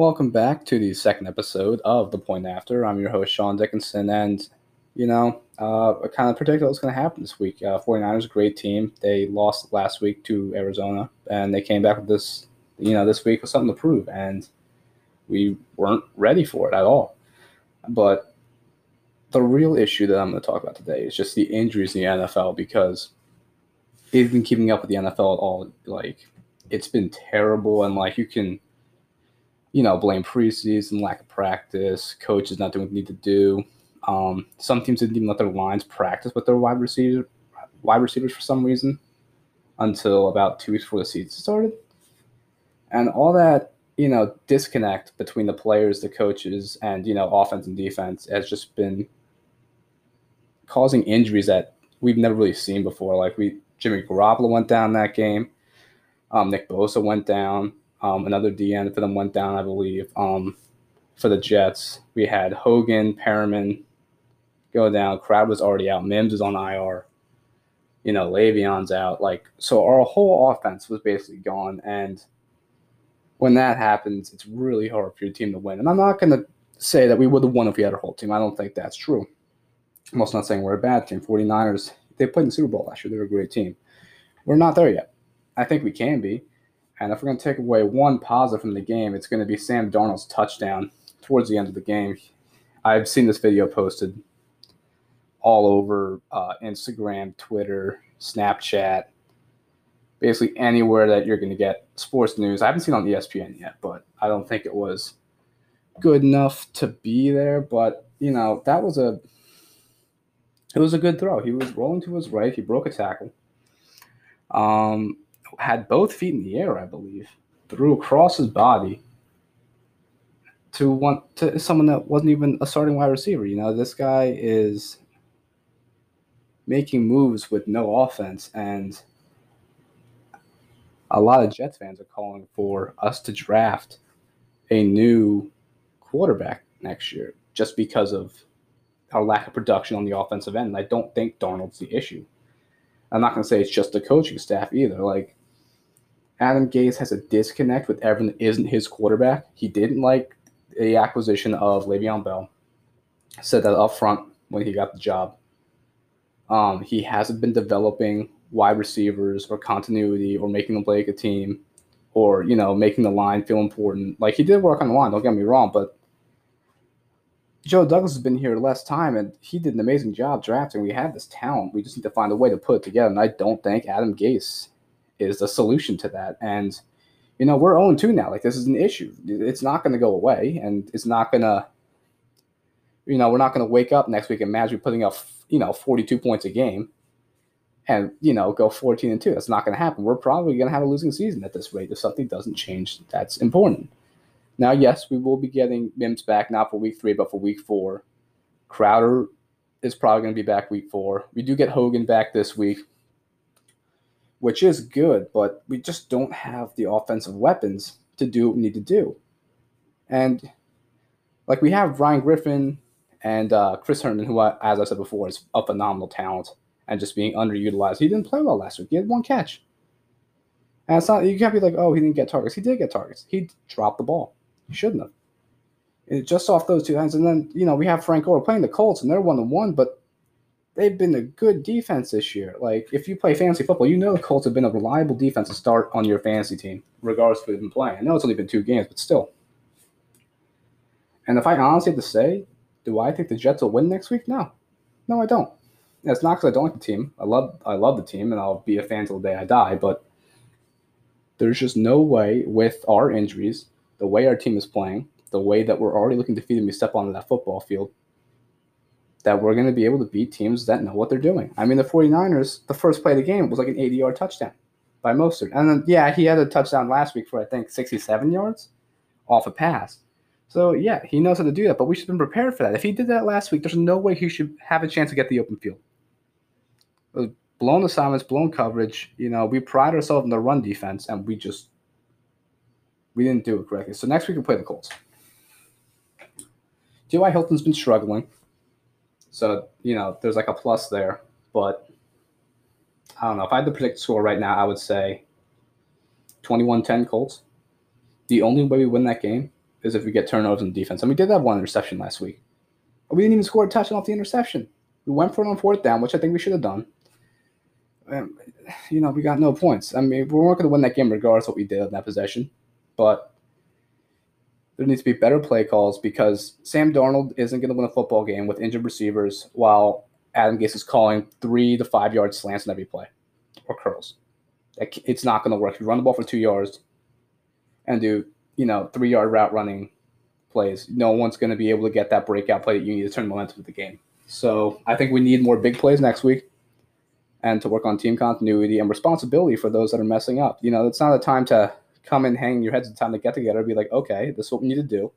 Welcome back to the second episode of The Point After. I'm your host, Sean Dickinson, and, you know, uh, I kind of predicted what was going to happen this week. Uh, 49ers, great team. They lost last week to Arizona, and they came back with this, you know, this week with something to prove, and we weren't ready for it at all. But the real issue that I'm going to talk about today is just the injuries in the NFL because they've been keeping up with the NFL at all. Like, it's been terrible, and, like, you can – you know, blame preseason, lack of practice, coaches not doing what they need to do. Um, some teams didn't even let their lines practice with their wide receiver, wide receivers for some reason, until about two weeks before the season started, and all that you know disconnect between the players, the coaches, and you know offense and defense has just been causing injuries that we've never really seen before. Like we, Jimmy Garoppolo went down that game. Um, Nick Bosa went down. Um, another DN for them went down, I believe. Um, for the Jets, we had Hogan, Perriman go down. Crowder was already out. Mims is on IR. You know, Le'Veon's out. Like, so our whole offense was basically gone. And when that happens, it's really hard for your team to win. And I'm not going to say that we would have won if we had our whole team. I don't think that's true. I'm also not saying we're a bad team. 49ers, they played in the Super Bowl last year. They're a great team. We're not there yet. I think we can be. And if we're going to take away one positive from the game, it's going to be Sam Darnold's touchdown towards the end of the game. I've seen this video posted all over uh, Instagram, Twitter, Snapchat, basically anywhere that you're going to get sports news. I haven't seen on ESPN yet, but I don't think it was good enough to be there. But you know, that was a it was a good throw. He was rolling to his right. He broke a tackle. Um, had both feet in the air, I believe, threw across his body to one to someone that wasn't even a starting wide receiver. You know, this guy is making moves with no offense, and a lot of Jets fans are calling for us to draft a new quarterback next year just because of our lack of production on the offensive end. And I don't think Darnold's the issue. I'm not going to say it's just the coaching staff either. Like Adam Gase has a disconnect with everyone that isn't his quarterback. He didn't like the acquisition of Le'Veon Bell. Said that up front when he got the job. Um, he hasn't been developing wide receivers or continuity or making them play like a team or, you know, making the line feel important. Like he did work on the line, don't get me wrong, but Joe Douglas has been here less time and he did an amazing job drafting. We have this talent. We just need to find a way to put it together. And I don't think Adam Gase is the solution to that. And you know, we're 0 2 now. Like this is an issue. It's not going to go away, and it's not going to. You know, we're not going to wake up next week and imagine putting up, you know, 42 points a game and, you know, go 14 and 2. That's not going to happen. We're probably going to have a losing season at this rate if something doesn't change. That's important. Now, yes, we will be getting Mims back not for week three, but for week four. Crowder is probably going to be back week four. We do get Hogan back this week which is good, but we just don't have the offensive weapons to do what we need to do. And like we have Ryan Griffin and uh, Chris Herndon, who, as I said before, is a phenomenal talent and just being underutilized. He didn't play well last week. He had one catch. And it's not, you can't be like, oh, he didn't get targets. He did get targets. He dropped the ball. He shouldn't have. It just off those two hands. And then, you know, we have Frank Gore playing the Colts, and they're one to one, but they've been a good defense this year. Like if you play fantasy football, you know the Colts have been a reliable defense to start on your fantasy team, regardless of who they've been playing. I know it's only been two games, but still. And if I honestly have to say, do I think the Jets will win next week? No, no, I don't. it's not because I don't like the team. I love I love the team, and I'll be a fan till the day I die. But there's just no way with our injuries, the way our team is playing, the way that we're already looking defeated when we step onto that football field, that we're going to be able to beat teams that know what they're doing. I mean, the 49ers, the first play of the game was like an 80 yard touchdown by Mostert. And then, yeah, he had a touchdown last week for, I think, 67 yards off a pass. So, yeah, he knows how to do that, but we should have been prepared for that. If he did that last week, there's no way he should have a chance to get the open field. Blown assignments, blown coverage. You know, we pride ourselves in the run defense, and we just we didn't do it correctly. So next week we play the Colts. T.Y. Hilton's been struggling. So, you know, there's like a plus there. But I don't know. If I had to predict score right now, I would say 21 10 Colts. The only way we win that game is if we get turnovers in defense. And we did have one interception last week. We didn't even score a touchdown off the interception. We went for it on fourth down, which I think we should have done. And, you know, we got no points. I mean, we weren't going to win that game regardless of what we did in that possession. But there needs to be better play calls because Sam Darnold isn't going to win a football game with injured receivers while Adam Gase is calling three to five yard slants in every play or curls. It's not going to work. You run the ball for two yards and do, you know, three yard route running plays, no one's going to be able to get that breakout play that you need to turn momentum of the game. So I think we need more big plays next week and to work on team continuity and responsibility for those that are messing up. You know, it's not a time to come and hang your heads. It's time to get together be like, okay, this is what we need to do.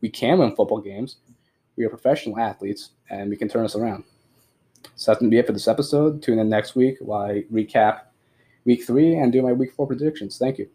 We can win football games. We are professional athletes and we can turn us around. So that's going to be it for this episode. Tune in next week while I recap week three and do my week four predictions. Thank you.